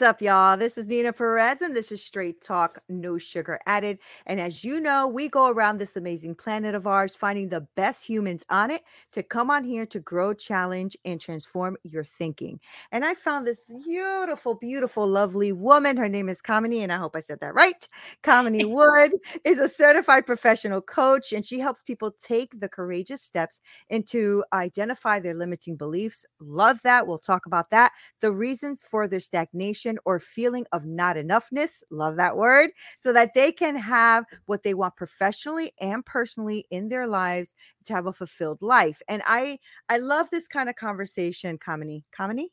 What's up, y'all? This is Nina Perez, and this is Straight Talk, No Sugar Added. And as you know, we go around this amazing planet of ours, finding the best humans on it to come on here to grow, challenge, and transform your thinking. And I found this beautiful, beautiful, lovely woman. Her name is Kamini, and I hope I said that right. Kamini Wood is a certified professional coach, and she helps people take the courageous steps into identify their limiting beliefs. Love that. We'll talk about that. The reasons for their stagnation or feeling of not enoughness. Love that word. So that they can have what they want professionally and personally in their lives to have a fulfilled life. And I I love this kind of conversation, Kamini. Kamini?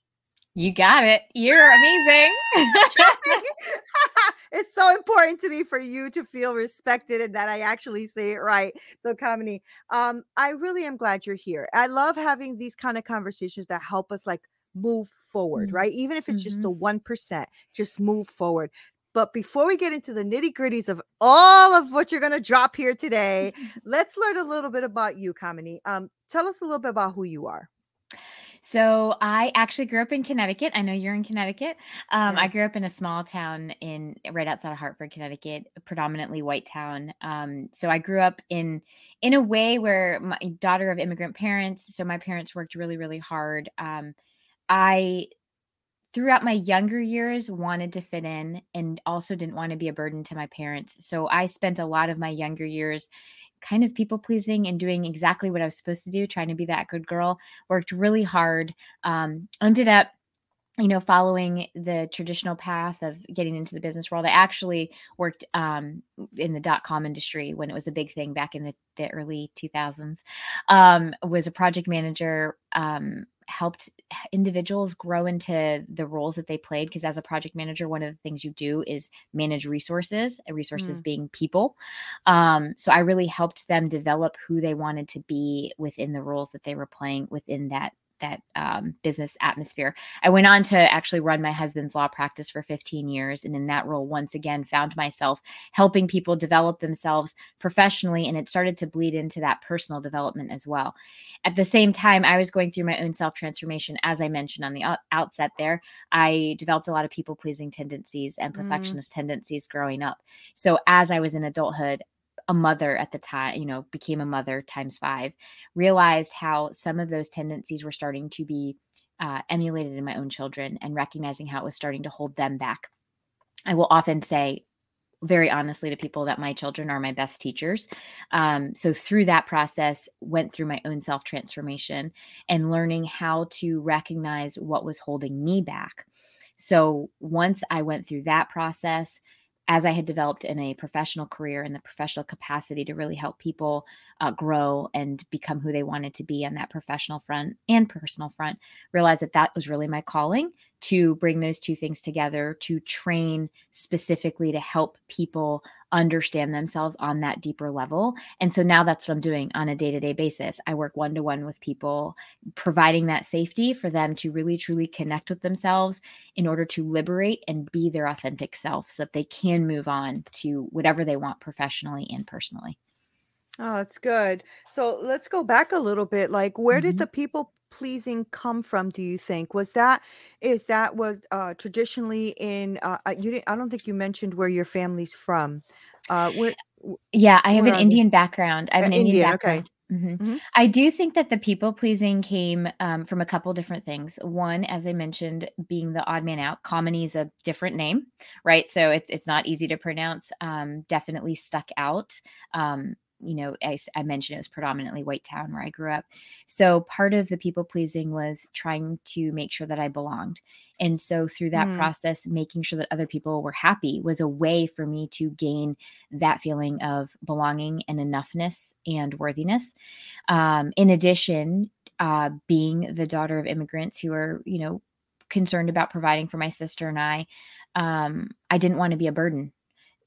You got it. You're amazing. it's so important to me for you to feel respected and that I actually say it right. So, Kamini, um, I really am glad you're here. I love having these kind of conversations that help us like move forward, Mm. right? Even if it's just the Mhm. 1%, just move forward. But before we get into the nitty gritties of all of what you're going to drop here today, let's learn a little bit about you, Kamini. Um, tell us a little bit about who you are. So I actually grew up in Connecticut. I know you're in Connecticut. Um, I grew up in a small town in right outside of Hartford, Connecticut, predominantly white town. Um, so I grew up in in a way where my daughter of immigrant parents. So my parents worked really, really hard. Um, I throughout my younger years wanted to fit in and also didn't want to be a burden to my parents. So I spent a lot of my younger years kind of people pleasing and doing exactly what I was supposed to do, trying to be that good girl. Worked really hard. Um, ended up you know following the traditional path of getting into the business world i actually worked um, in the dot com industry when it was a big thing back in the, the early 2000s um, was a project manager um, helped individuals grow into the roles that they played because as a project manager one of the things you do is manage resources uh, resources Mm. being people um, so i really helped them develop who they wanted to be within the roles that they were playing within that that um, business atmosphere. I went on to actually run my husband's law practice for 15 years. And in that role, once again, found myself helping people develop themselves professionally. And it started to bleed into that personal development as well. At the same time, I was going through my own self transformation. As I mentioned on the outset, there, I developed a lot of people pleasing tendencies and Mm. perfectionist tendencies growing up. So as I was in adulthood, a mother at the time, you know, became a mother times five, realized how some of those tendencies were starting to be uh, emulated in my own children and recognizing how it was starting to hold them back. I will often say, very honestly to people that my children are my best teachers um, so through that process went through my own self transformation and learning how to recognize what was holding me back so once i went through that process as I had developed in a professional career in the professional capacity to really help people uh, grow and become who they wanted to be on that professional front and personal front, realized that that was really my calling to bring those two things together to train specifically to help people understand themselves on that deeper level. And so now that's what I'm doing on a day to day basis. I work one to one with people, providing that safety for them to really truly connect with themselves in order to liberate and be their authentic self so that they can move on to whatever they want professionally and personally. Oh, that's good. So let's go back a little bit. Like, where did Mhm. the people pleasing come from, do you think? Was that is that was uh traditionally in uh uh, you didn't I don't think you mentioned where your family's from. Uh where Yeah, I have an? Indian background. I have Uh, an Indian Indian, okay. background. Mhm. Mhm. I do think that the people pleasing came um, from a couple different things. One, as I mentioned, being the odd man out. Kamini is a different name, right? So it's it's not easy to pronounce. Um, definitely stuck out. Um, you know, as I mentioned, it was predominantly white town where I grew up. So part of the people pleasing was trying to make sure that I belonged. And so through that Mm. process, making sure that other people were happy was a way for me to gain that feeling of belonging and enoughness and worthiness. Um, in addition, uh, being the daughter of immigrants who are, you know, concerned about providing for my sister and I, um, I didn't want to be a burden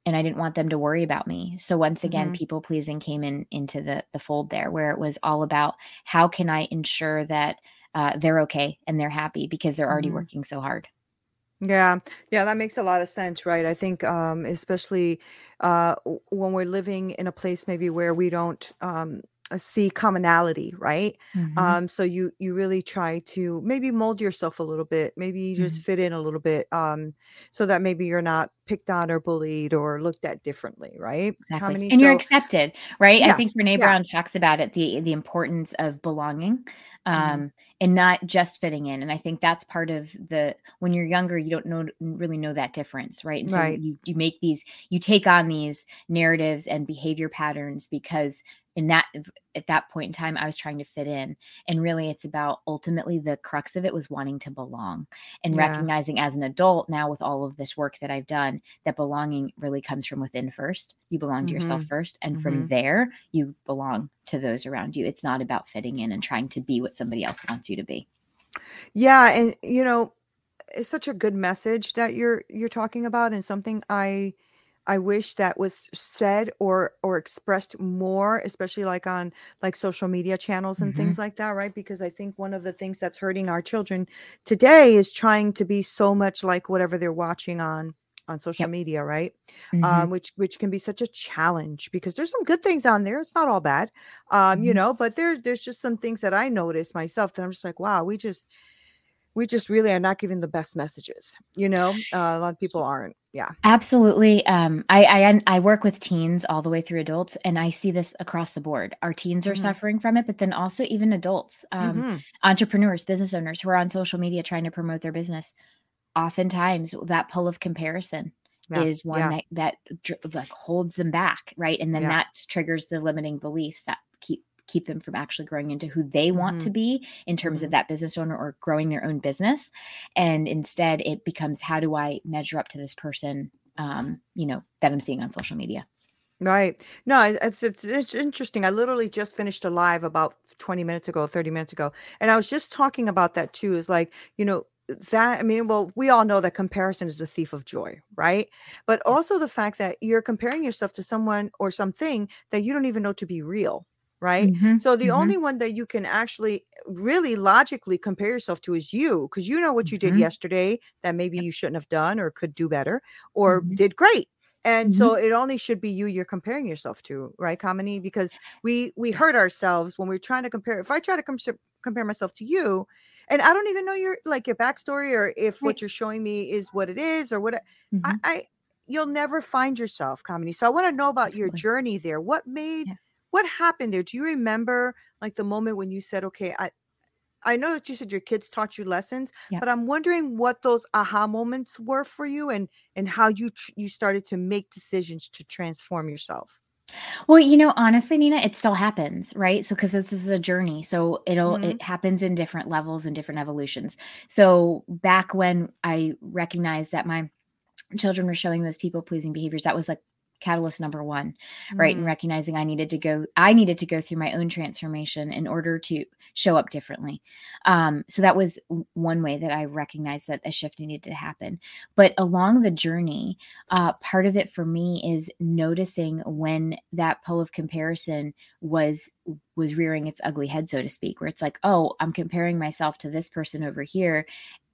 and I didn't want them to worry about me. So once again, Mhm. people pleasing came in into the the fold there, where it was all about how can I ensure that uh, they're okay and they're happy because they're already Mhm. working so hard. Yeah, yeah, that makes a lot of sense, right? I think, um, especially uh, when we're living in a place maybe where we don't um, see commonality right Mhm. um so you you really try to maybe mold yourself a little bit maybe you just Mhm. fit in a little bit um so that maybe you're not picked on or bullied or looked at differently right Exactly. And you're accepted, right? I think Brené yeah Brown talks about it, the the importance of belonging, hmm um, and not just fitting in. And I think that's part of the when you're younger, you don't know really know that difference, right? And so right you you make these you take on these narratives and behavior patterns because in that at that point in time I was trying to fit in. And really it's about ultimately the crux of it was wanting to belong and yeah recognizing as an adult now with all of this work that I've done that belonging really comes from within first. You belong to yourself hmm first. And from hmm there, you belong to those around you. It's not about fitting in and trying to be what somebody else wants you to be. yeah and you know it's such a good message that you're you're talking about and something i i wish that was said or or expressed more especially like on like social media channels and things like that right? Because i think one of the things that's hurting our children today is trying to be so much like whatever they're watching on on social Yep. media right? Hmm um which which can be such a challenge because there's some good things on there. It's not all bad um you hmm know but there there's just some things that i notice myself that i'm just like wow we just we just really are not giving the best messages, you know? Uh, a lot of people aren't. Yeah. Absolutely. Um, I, I I work with teens all the way through adults, and I see this across the board. Our teens are Mhm. suffering from it, but then also even adults, um, Mhm. entrepreneurs, business owners who are on social media trying to promote their business. Oftentimes, that pull of comparison Yeah. is one Yeah. that that like holds them back, right? And then Yeah. that triggers the limiting beliefs that keep keep them from actually growing into who they want to Mhm. be in terms of Mhm. that business owner or growing their own business. And instead, it becomes how do I measure up to this person, um, you know, that I'm seeing on social media. Right. No, it's it's it's interesting. I literally just finished a live about 20 minutes ago, 30 minutes ago, and I was just talking about that too. Is like, you know, that I mean, well, we all know that comparison is the thief of joy, right? But also the fact that you're comparing yourself to someone or something that you don't even know to be real, right? hmm So the hmm only one that you can actually really logically compare yourself to is you, because you know what you did hmm yesterday that maybe you shouldn't have done or could do better or hmm did great and so hmm it only should be you you're comparing yourself to, right, Kamini? Because we we hurt ourselves when we're trying to compare. If I try to com- compare myself to you, and I don't even know your like your backstory or if what you're showing me is what it is or what I, I, I you'll never find yourself, Kamini. So I want to know about your journey there. What made Yeah. What happened there? Do you remember like the moment when you said, "Okay, I I know that you said your kids taught you lessons, Yeah. but I'm wondering what those aha moments were for you and and how you tr- you started to make decisions to transform yourself. Well, you know, honestly, Nina, it still happens, right? So, because this is a journey, so it'll Mhm. it happens in different levels and different evolutions. So, back when I recognized that my children were showing those people pleasing behaviors, that was like catalyst number one, right? And Mhm. recognizing I needed to go, I needed to go through my own transformation in order to show up differently. Um, so that was one way that I recognized that a shift needed to happen. But along the journey, uh, part of it for me is noticing when that pull of comparison was was rearing its ugly head so to speak where it's like oh i'm comparing myself to this person over here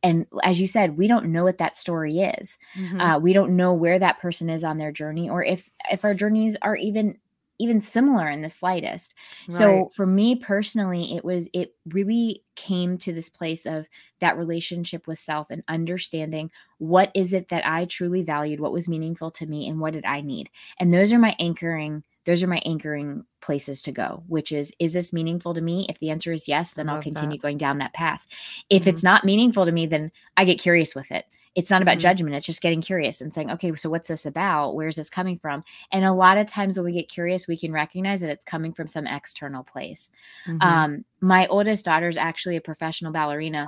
and as you said we don't know what that story is Mhm. uh, we don't know where that person is on their journey or if if our journeys are even even similar in the slightest Right. so for me personally it was it really came to this place of that relationship with self and understanding what is it that i truly valued what was meaningful to me and what did i need and those are my anchoring those are my anchoring places to go which is is this meaningful to me if the answer is yes then i'll love that. continue going down that path if it's Mhm. not meaningful to me then i get curious with it it's not about Mhm. judgment it's just getting curious and saying okay so what's this about where's this coming from and a lot of times when we get curious we can recognize that it's coming from some external place Mhm. um my oldest daughter is actually a professional ballerina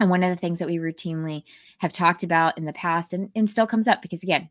and one of the things that we routinely have talked about in the past and, and still comes up because again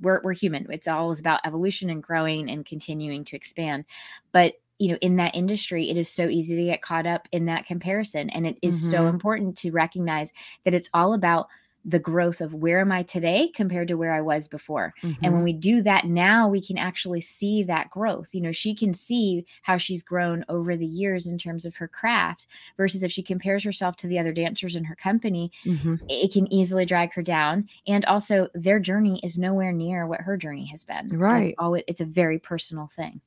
we're, we're human it's always about evolution and growing and continuing to expand but you know in that industry it is so easy to get caught up in that comparison and it is so Mhm. important to recognize that it's all about the growth of where am i today compared to where i was before and when Mhm. we do that now we can actually see that growth you know she can see how she's grown over the years in terms of her craft versus if she compares herself to the other dancers in her company Mhm. it can easily drag her down and also their journey is nowhere near what her journey has been and it's Right. always it's a very personal thing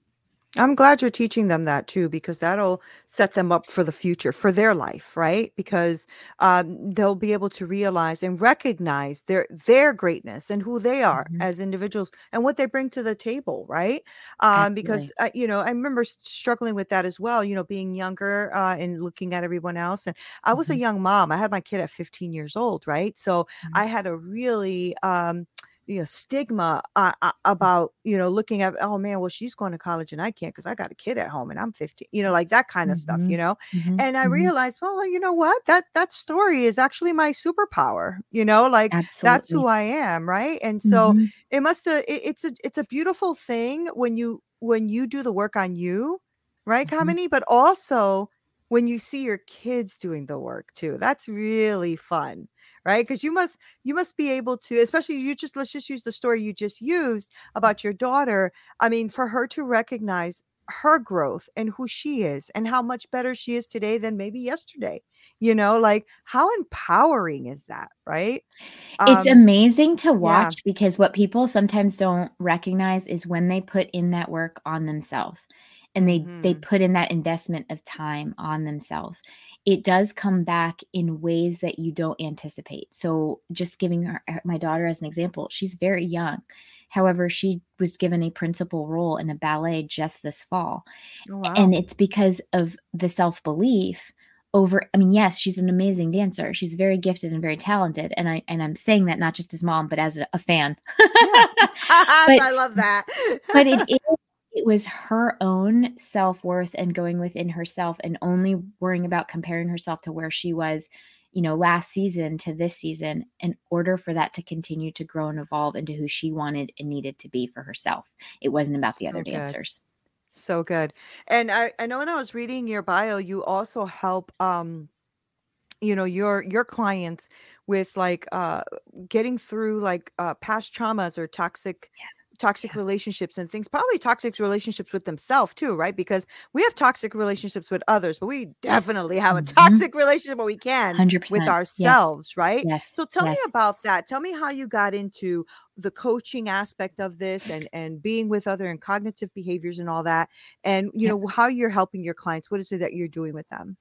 I'm glad you're teaching them that too, because that'll set them up for the future, for their life, right? Because um, they'll be able to realize and recognize their their greatness and who they are Mhm. as individuals and what they bring to the table, right? Um, because uh, you know, I remember struggling with that as well. You know, being younger uh, and looking at everyone else, and I was a Mhm. young mom. I had my kid at 15 years old, right? So Mhm. I had a really um, you know stigma uh, uh, about you know looking at oh man well she's going to college and i can't because i got a kid at home and i'm 15 you know like that kind of stuff you know Mhm. and i Mhm. realized well you know what that that story is actually my superpower you know like that's who i am right and so Mhm. it must have it, it's a it's a beautiful thing when you when you do the work on you right Mhm. Kamini? but also when you see your kids doing the work too that's really fun right? Because you must you must be able to especially you just let's just use the story you just used about your daughter. I mean for her to recognize her growth and who she is and how much better she is today than maybe yesterday you know like how empowering is that right? It's um amazing to yeah. watch because what people sometimes don't recognize is when they put in that work on themselves and they they mhm put in that investment of time on themselves. It does come back in ways that you don't anticipate. So just giving her my daughter as an example, she's very young. However, she was given a principal role in a ballet just this fall oh and it's because of the self-belief over I mean, yes, she's an amazing dancer. She's very gifted and very talented, and I and I'm saying that not just as mom, but as a, a fan. yeah but i love that but it is it was her own self-worth and going within herself and only worrying about comparing herself to where she was, you know, last season to this season in order for that to continue to grow and evolve into who she wanted and needed to be for herself. It wasn't about the other good dancers. so good and i i know when i was reading your bio you also help um you know your your clients with like uh getting through like uh past traumas or toxic toxic Yeah. relationships and things probably toxic relationships with themselves too right because we have toxic relationships with others but we definitely have a Mhm. toxic relationship when we can with 100%. Yes. ourselves right Yes. so tell me about that tell me how you got into the coaching aspect of this and and being with other and cognitive behaviors and all that and you Yep. know how you're helping your clients what is it that you're doing with them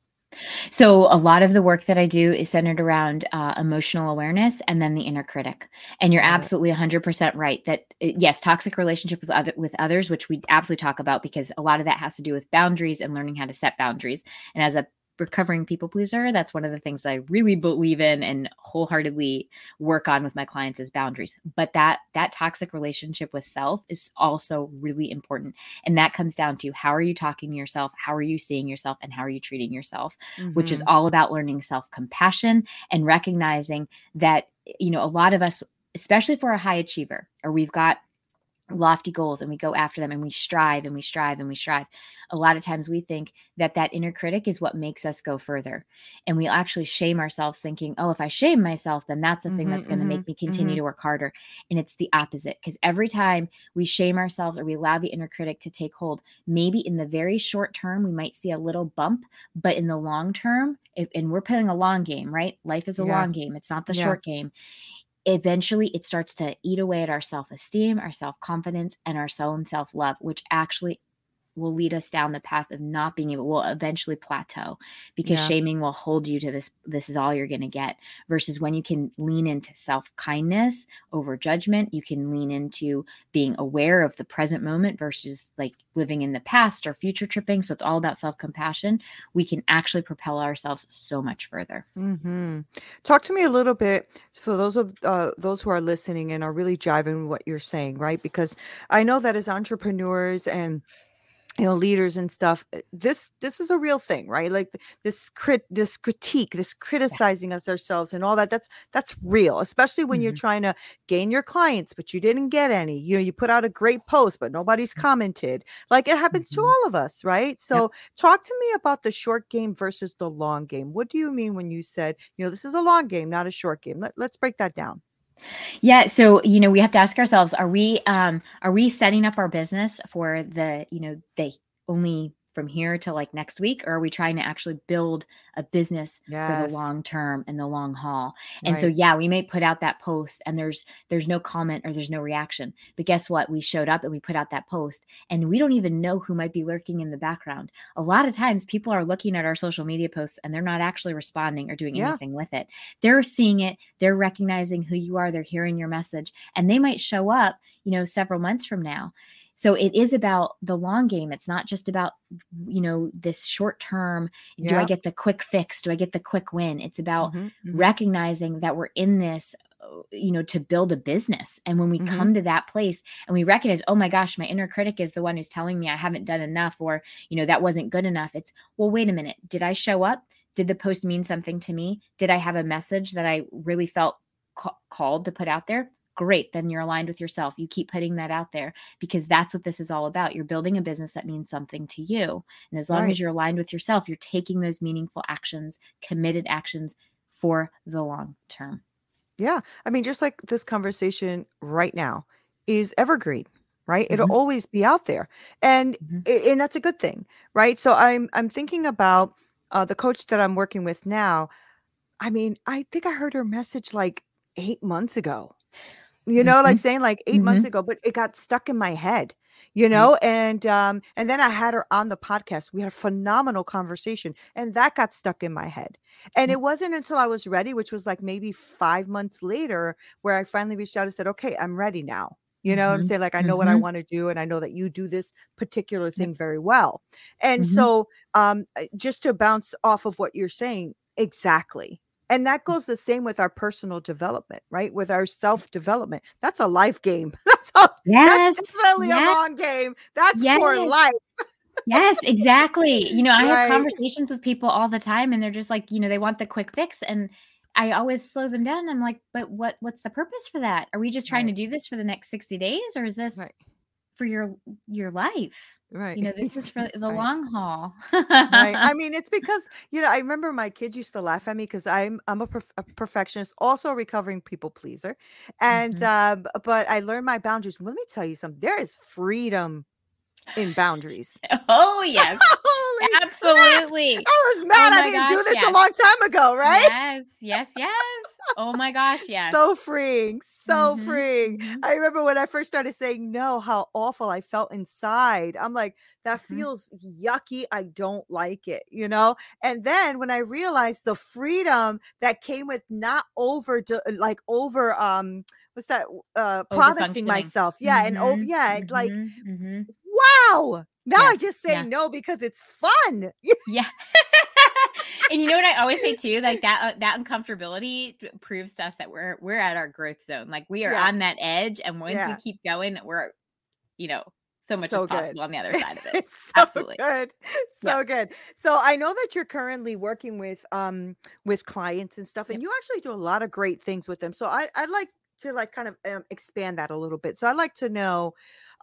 So a lot of the work that I do is centered around uh, emotional awareness and then the inner critic. And you're absolutely 100% right that uh, yes, toxic relationship with other with others, which we absolutely talk about because a lot of that has to do with boundaries and learning how to set boundaries. And as a recovering people pleaser, that's one of the things I really believe in and wholeheartedly work on with my clients is boundaries. But that that toxic relationship with self is also really important. And that comes down to how are you talking to yourself? How are you seeing yourself? And how are you treating yourself? which is mhm all about learning self compassion and recognizing that, you know, a lot of us, especially for a high achiever, or we've got lofty goals and we go after them and we strive and we strive and we strive a lot of times we think that that inner critic is what makes us go further and we actually shame ourselves thinking oh if i shame myself then that's the thing Mhm, that's going to make me continue mhm. to work harder and it's the opposite because every time we shame ourselves or we allow the inner critic to take hold maybe in the very short term we might see a little bump but in the long term if, and we're playing a long game right life is a Yeah, long game it's not the yeah. short game eventually it starts to eat away at our self-esteem, our self-confidence, and our own self-love, which actually will lead us down the path of not being able will eventually plateau because Yeah. shaming will hold you to this this is all you're going to get versus when you can lean into self-kindness over judgment you can lean into being aware of the present moment versus like living in the past or future tripping so it's all about self-compassion we can actually propel ourselves so much further Mhm. Talk to me a little bit for those of uh, those who are listening and are really jiving what you're saying, right? Because I know that as entrepreneurs and you know leaders and stuff uh, this this is a real thing right? Like this crit this critique this yeah. criticizing us ourselves and all that that's that's real especially when you're Mhm. trying to gain your clients but you didn't get any. You know you put out a great post but nobody's commented. Like it happens to Mhm. all of us right? Yep. so talk to me about the short game versus the long game. What do you mean when you said you know this is a long game not a short game? Let, let's break that down Yeah, so you know, we have to ask ourselves: Are we um, are we setting up our business for the you know the only from here to like next week or are we trying to actually build a business yes. for the long term and the long haul and right. so yeah we may put out that post and there's there's no comment or there's no reaction but guess what we showed up and we put out that post and we don't even know who might be lurking in the background a lot of times people are looking at our social media posts and they're not actually responding or doing yeah. anything with it they're seeing it they're recognizing who you are they're hearing your message and they might show up you know several months from now so it is about the long game. It's not just about you know this short term yeah. do i get the quick fix? Do i get the quick win? It's about mm-hmm, mm-hmm. recognizing that we're in this uh, you know to build a business. And when we mm-hmm. come to that place and we recognize oh my gosh my inner critic is the one who's telling me i haven't done enough or you know that wasn't good enough it's well wait a minute. Did i show up? Did the post mean something to me? Did i have a message that i really felt ca- called to put out there great then you're aligned with yourself. You keep putting that out there because that's what this is all about. You're building a business that means something to you. And as long right. as you're aligned with yourself you're taking those meaningful actions committed actions for the long term. Yeah. I mean just like this conversation right now is evergreen right? Mm-hmm. it'll always be out there. And mm-hmm. and that's a good thing right? So i'm i'm thinking about uh, the coach that i'm working with now. I mean i think i heard her message like eight months ago you know, like Mhm. saying like 8 months Mhm. ago, but it got stuck in my head, you know, and um and then I had her on the podcast. We had a phenomenal conversation and that got stuck in my head. And Mm. it wasn't until I was ready, which was like maybe 5 months later, where I finally reached out and said, "Okay, I'm ready now." You know I'm Mhm. saying? Like, I know what I Mhm. want to do, and I know that you do this particular thing very well. And Mhm. so, um, uh, just to bounce off of what you're saying, exactly. And that goes the same with our personal development, right? With our self development. That's a life game. That's a, Yes. that's definitely a Yes. long game. That's for Yes. life. Yes, exactly. You know, I have conversations with people all the time and they're just like, you know, they want the quick fix and I always slow them down. I'm like, but what what's the purpose for that? Are we just trying to do this for the next 60 days or is this Right. For your your life? Right. You know, this is for the Right. long haul. Right. I mean, it's because, you know, I remember my kids used to laugh at me because I'm I'm a, perf- a perfectionist, also a recovering people pleaser. And Mhm. um, but I learned my boundaries. Let me tell you something. There is freedom in boundaries. Oh, yes. Absolutely. I was Oh mad I didn't do gosh, this a long time ago, right? Yes, yes, yes. Oh my gosh, yes. So freeing, so Mhm. freeing. Mhm. I remember when I first started saying no, how awful I felt inside. I'm like, that Mhm. feels yucky. I don't like it, you know? And then when I realized the freedom that came with not over like over um what's that uh promising myself. Yeah, and over Mhm. yeah, like Mhm. Mhm. Wow. Now I just say Yeah. no because it's fun. Yeah. and you know what I always say too, like that uh, that uncomfortability proves to us that we're we're at our growth zone. Like we are Yeah. on that edge, and once Yeah. we keep going, we're you know so much So good. possible on the other side of it. It's so Absolutely. good. Yeah. So good. So I know that you're currently working with um with clients and stuff, and Yep. you actually do a lot of great things with them. So I I'd like to like kind of um, expand that a little bit. So I'd like to know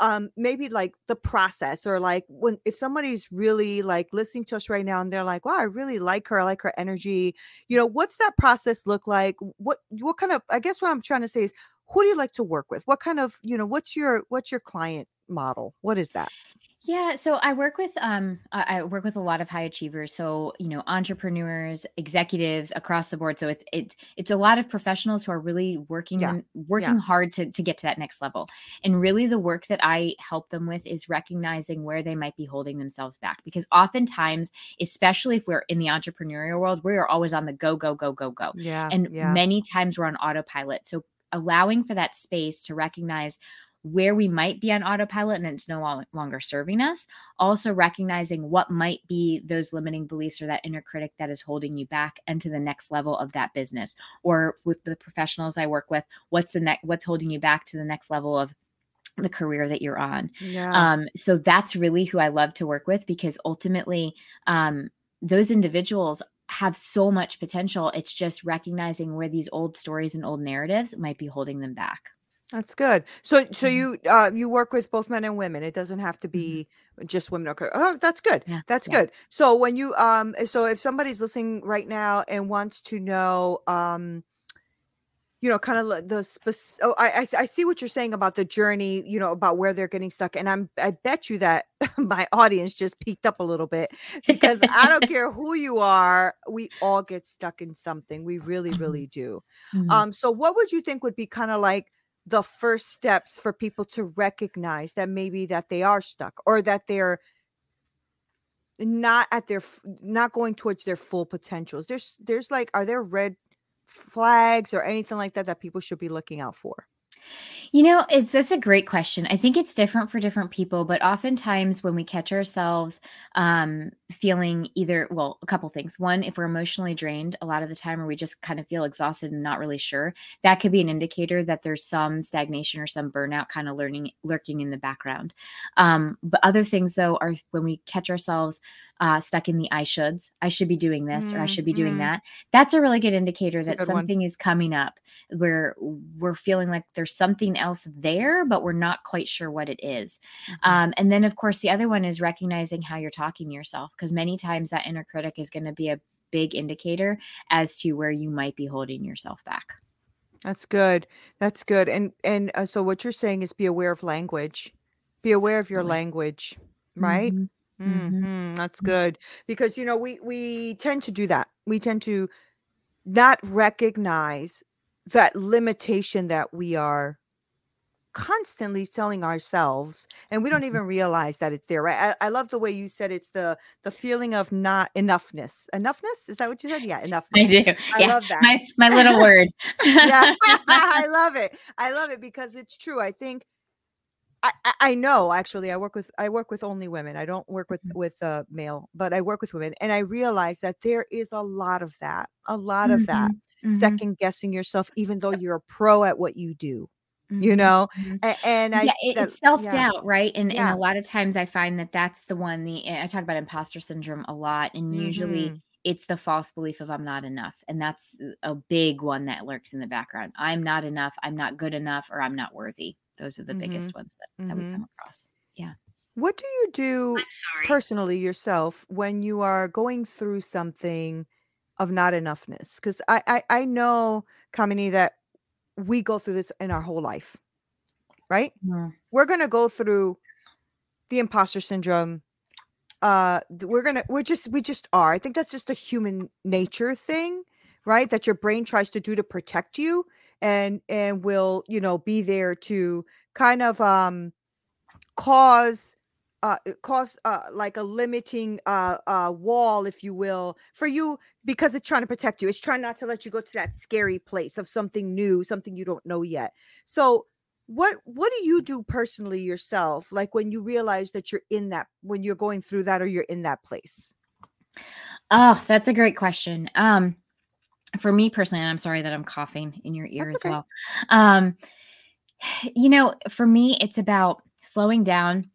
um maybe like the process or like when if somebody's really like listening to us right now and they're like, wow, I really like her, I like her energy. You know, what's that process look like? What what kind of I guess what I'm trying to say is who do you like to work with? What kind of, you know, what's your what's your client model? What is that? Yeah, so I work with um I I work with a lot of high achievers. So, you know, entrepreneurs, executives across the board. So it's it's it's a lot of professionals who are really working Yeah. them Yeah. working hard to to get to that next level. And really the work that I help them with is recognizing where they might be holding themselves back because oftentimes, especially if we're in the entrepreneurial world, we are always on the go go go go go. Yeah. And Yeah. many times we're on autopilot. So allowing for that space to recognize where we might be on autopilot and it's no longer serving us. Also, recognizing what might be those limiting beliefs or that inner critic that is holding you back and to the next level of that business. Or with the professionals I work with, what's the next, what's holding you back to the next level of the career that you're on. Yeah. Um, so that's really who I love to work with because ultimately, um, those individuals have so much potential. It's just recognizing where these old stories and old narratives might be holding them back. That's good. So so Mhm. you uh you work with both men and women. It doesn't have to Mhm. be just women. Okay. Oh, that's good. Yeah, That's yeah. good. So when you um so if somebody's listening right now and wants to know um you know, kind of the spec- oh, I, I I see what you're saying about the journey, you know, about where they're getting stuck, and I'm I bet you that my audience just peaked up a little bit because I don't care who you are, we all get stuck in something. We really, Mhm, really do. mhm. Um, so what would you think would be kind of like the first steps for people to recognize that maybe that they are stuck or that they're not at their not going towards their full potentials? There's there's like are there red flags or anything like that that people should be looking out for? You know, it's that's a great question. I think it's different for different people, but oftentimes when we catch ourselves um, feeling either, well, a couple things. One, if we're emotionally drained, a lot of the time, or we just kind of feel exhausted and not really sure, that could be an indicator that there's some stagnation or some burnout kind of learning lurking in the background. Um, but other things, though, are when we catch ourselves uh, stuck in the I shoulds. I should be doing this or I should be doing Mm-hmm. that. That's a really good indicator that good one. something is coming up where we're feeling like there's something else there, but we're not quite sure what it is. Mhm. Um, and then, of course, the other one is recognizing how you're talking to yourself, because many times that inner critic is going to be a big indicator as to where you might be holding yourself back. That's good. That's good. And and uh, so what you're saying is be aware of language. Be aware of your language, right? Mhm, mhm, hmm That's mm. good because you know we we tend to do that. We tend to not recognize that limitation that we are constantly telling ourselves and we don't Mhm. even realize that it's there right I, I love the way you said it's the the feeling of not enoughness enoughness is that what you said yeah I do. i Yeah. love that My my little word. yeah i love it i love it because it's true i think I, I know actually I work with I work with only women. I don't work with Mhm, with uh male, but I work with women and I realize that there is a lot of that. A lot of that. mhm, mhm, Second guessing yourself even though you're a pro at what you do. You mhm, know? mhm. A- And, I Yeah, it, that it's self yeah. doubt, right? And and a lot of times I find that that's the one. The I talk about imposter syndrome a lot, and usually Mhm. it's the false belief of I'm not enough, and that's a big one that lurks in the background. I'm not enough. I'm not good enough, or I'm not worthy. Those are the Mhm. biggest ones that that we Mhm. come across. Yeah. What do you do personally yourself when you are going through something of not enoughness? Because I, I I know, Kamini, that we go through this in our whole life, right? Mm, We're gonna go through the imposter syndrome. Uh, we're gonna we're just we just are. I think that's just a human nature thing, right? That your brain tries to do to protect you and and will you know be there to kind of um cause uh cause uh like a limiting uh uh wall if you will for you because it's trying to protect you. It's trying not to let you go to that scary place of something new something you don't know yet. So what what do you do personally yourself like when you realize that you're in that when you're going through that or you're in that place? Oh, that's a great question. Um, for me personally, and I'm sorry that I'm coughing in your ear that's as okay well. Um, you know, for me, it's about slowing down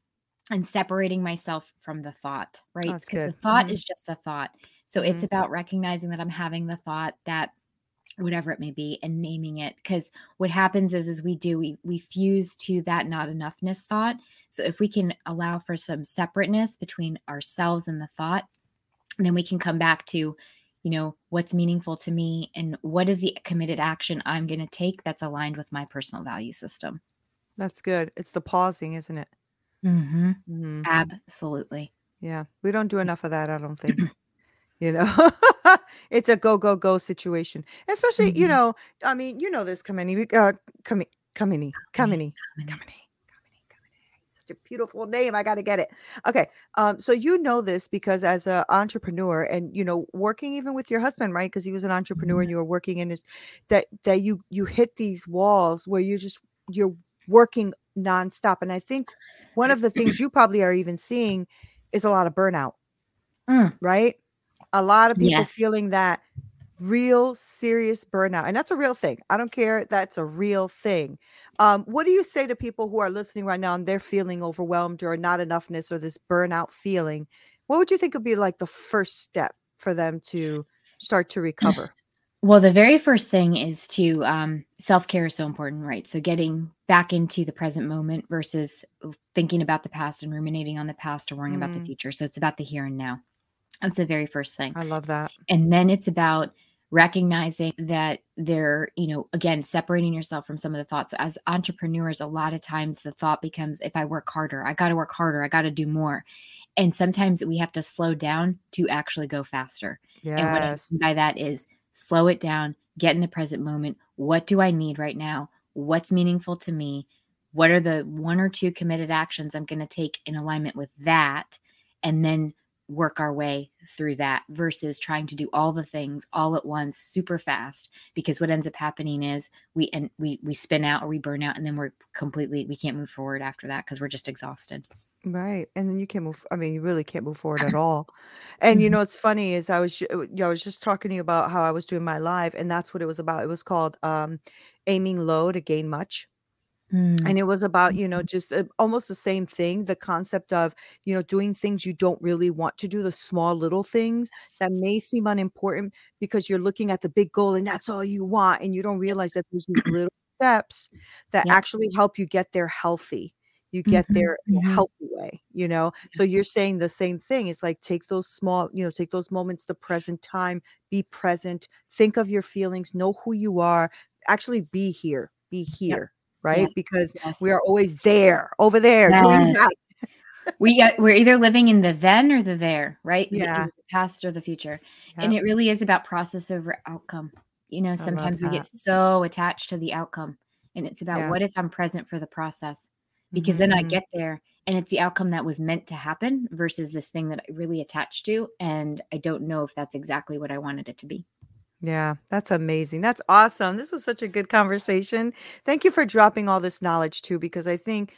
and separating myself from the thought, right? that's Because the thought mm-hmm, is just a thought. So it's mm-hmm, about recognizing that I'm having the thought that whatever it may be and naming it because what happens is is we do we we fuse to that not enoughness thought so if we can allow for some separateness between ourselves and the thought then we can come back to you know what's meaningful to me and what is the committed action i'm going to take that's aligned with my personal value system. That's good. It's the pausing isn't it? Hmm hmm absolutely. Yeah. We don't do enough of that i don't think you know? It's a go go go situation. Especially you Mhm. know i mean you know this Kamini, we- uh Kamini, Kamini. Kamini, Kamini, Kamini. Such a beautiful name i got to get it. Okay um so you know this because as an entrepreneur and you know working even with your husband right? Because he was an entrepreneur Mhm. and you were working in his that that you you hit these walls where you're just you're working nonstop. And i think one of the things you probably are even seeing is a lot of burnout Mm, right? A lot of people yes. feeling that real serious burnout. And that's a real thing. I don't care. That's a real thing. Um, what do you say to people who are listening right now and they're feeling overwhelmed or not enoughness or this burnout feeling? What would you think would be like the first step for them to start to recover? Well, the very first thing is to um, self care is so important, right? So getting back into the present moment versus thinking about the past and ruminating on the past or worrying about the Mm, future. So it's about the here and now. That's the very first thing. I love that. And then it's about recognizing that they're, you know, again, separating yourself from some of the thoughts. So as entrepreneurs, a lot of times the thought becomes if I work harder, I got to work harder, I got to do more. And sometimes we have to slow down to actually go faster. Yes. And what I mean by that is slow it down, get in the present moment. What do I need right now? What's meaningful to me? What are the one or two committed actions I'm going to take in alignment with that? And then work our way through that versus trying to do all the things all at once super fast because what ends up happening is we and we we spin out or we burn out and then we're completely we can't move forward after that because we're just exhausted Right, and then you can't move I mean, you really can't move forward at all. And, you Mhm. know, what's funny is I was uh, you know, I was just talking to you about how I was doing my live, and that's what it was about. It was called, um, "Aiming Low to Gain Much." Mm. And it was about, you know, Mhm. just, uh, almost the same thing, the concept of, you know, doing things you don't really want to do, the small little things that may seem unimportant because you're looking at the big goal and that's all you want, and you don't realize that there's these little steps that actually help you get there healthy. You get Mhm, there in a mhm. healthy way, you know? So you're saying the same thing. It's like take those small you know, take those moments, the present time, be present, think of your feelings, know who you are, actually be here, be Yep. Here, Yes, right? Because yes. we are always there, over there doing that. We, uh, we're either living in the then or the there, right? Yeah. in the past or the future. And it really is about process over outcome. You know, sometimes we get so attached to the outcome, and it's about Yeah. what if I'm present for the process? Because then I Mhm. get there and it's the outcome that was meant to happen versus this thing that I really attached to, and I don't know if that's exactly what I wanted it to be. Yeah, that's amazing. That's awesome. This was such a good conversation. Thank you for dropping all this knowledge too, because I think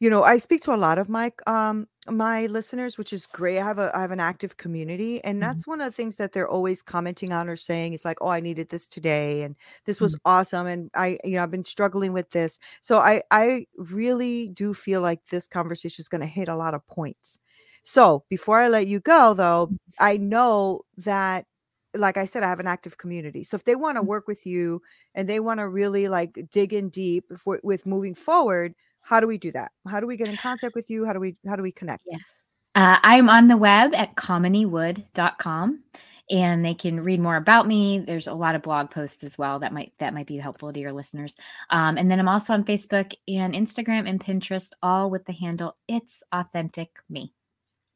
you know, I speak to a lot of my um my listeners, which is great. I have a I have an active community, and Mhm, that's one of the things that they're always commenting on or saying is like, "Oh, I needed this today, and this was mhm. awesome." And I, you know, I've been struggling with this, so I I really do feel like this conversation is going to hit a lot of points. So before I let you go, though, I know that, like I said, I have an active community. So if they want to work with you and they want to really like dig in deep for, with moving forward how do we do that? How do we get in contact with you? How do we how do we Yeah. connect? Uh, I'm on the web at kaminiwood.com and they can read more about me. There's a lot of blog posts as well that might that might be helpful to your listeners. Um, and then I'm also on Facebook and Instagram and Pinterest, all with the handle It's Authentic Me.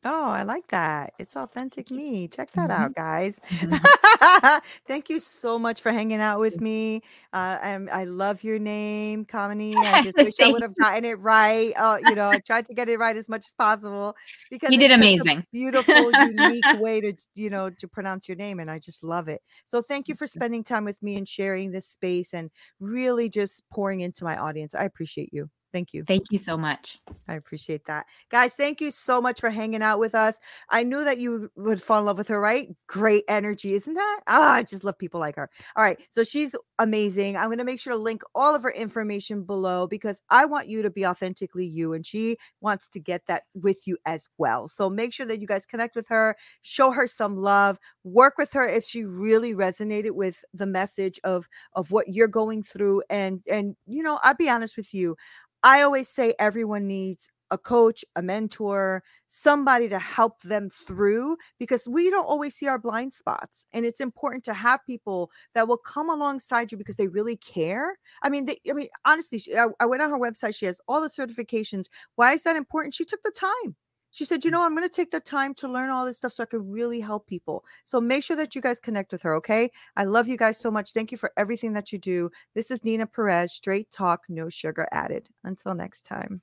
Oh, I like that. It's authentic me. Check that out, Mhm. guys. Mhm. Thank you so much for hanging out with me. Uh, and I love your name, Kamini. I just wish I would Thank have gotten it right. Uh, you know, I tried to get it right as much as possible because You did it's such a amazing. beautiful, unique way to, you know, to pronounce your name. And I just love it. So thank you for spending time with me and sharing this space and really just pouring into my audience. I appreciate you. Thank you. Thank you so much. I appreciate that. Guys, thank you so much for hanging out with us. I knew that you would fall in love with her, right? Great energy, isn't that? Ah, I just love people like her. All right. So she's amazing. I'm going to make sure to link all of her information below because I want you to be authentically you and she wants to get that with you as well. So make sure that you guys connect with her, show her some love, work with her if she really resonated with the message of of what you're going through and and you know, I'll be honest with you. I always say everyone needs a coach, a mentor, somebody to help them through because we don't always see our blind spots. And it's important to have people that will come alongside you because they really care. I mean, they, I mean, honestly, she, I, I went on her website. She has all the certifications. Why is that important? She took the time. She said, you know, I'm going to take the time to learn all this stuff so I can really help people. So make sure that you guys connect with her. Okay. I love you guys so much. Thank you for everything that you do. This is Nina Perez, straight talk, no sugar added. Until next time.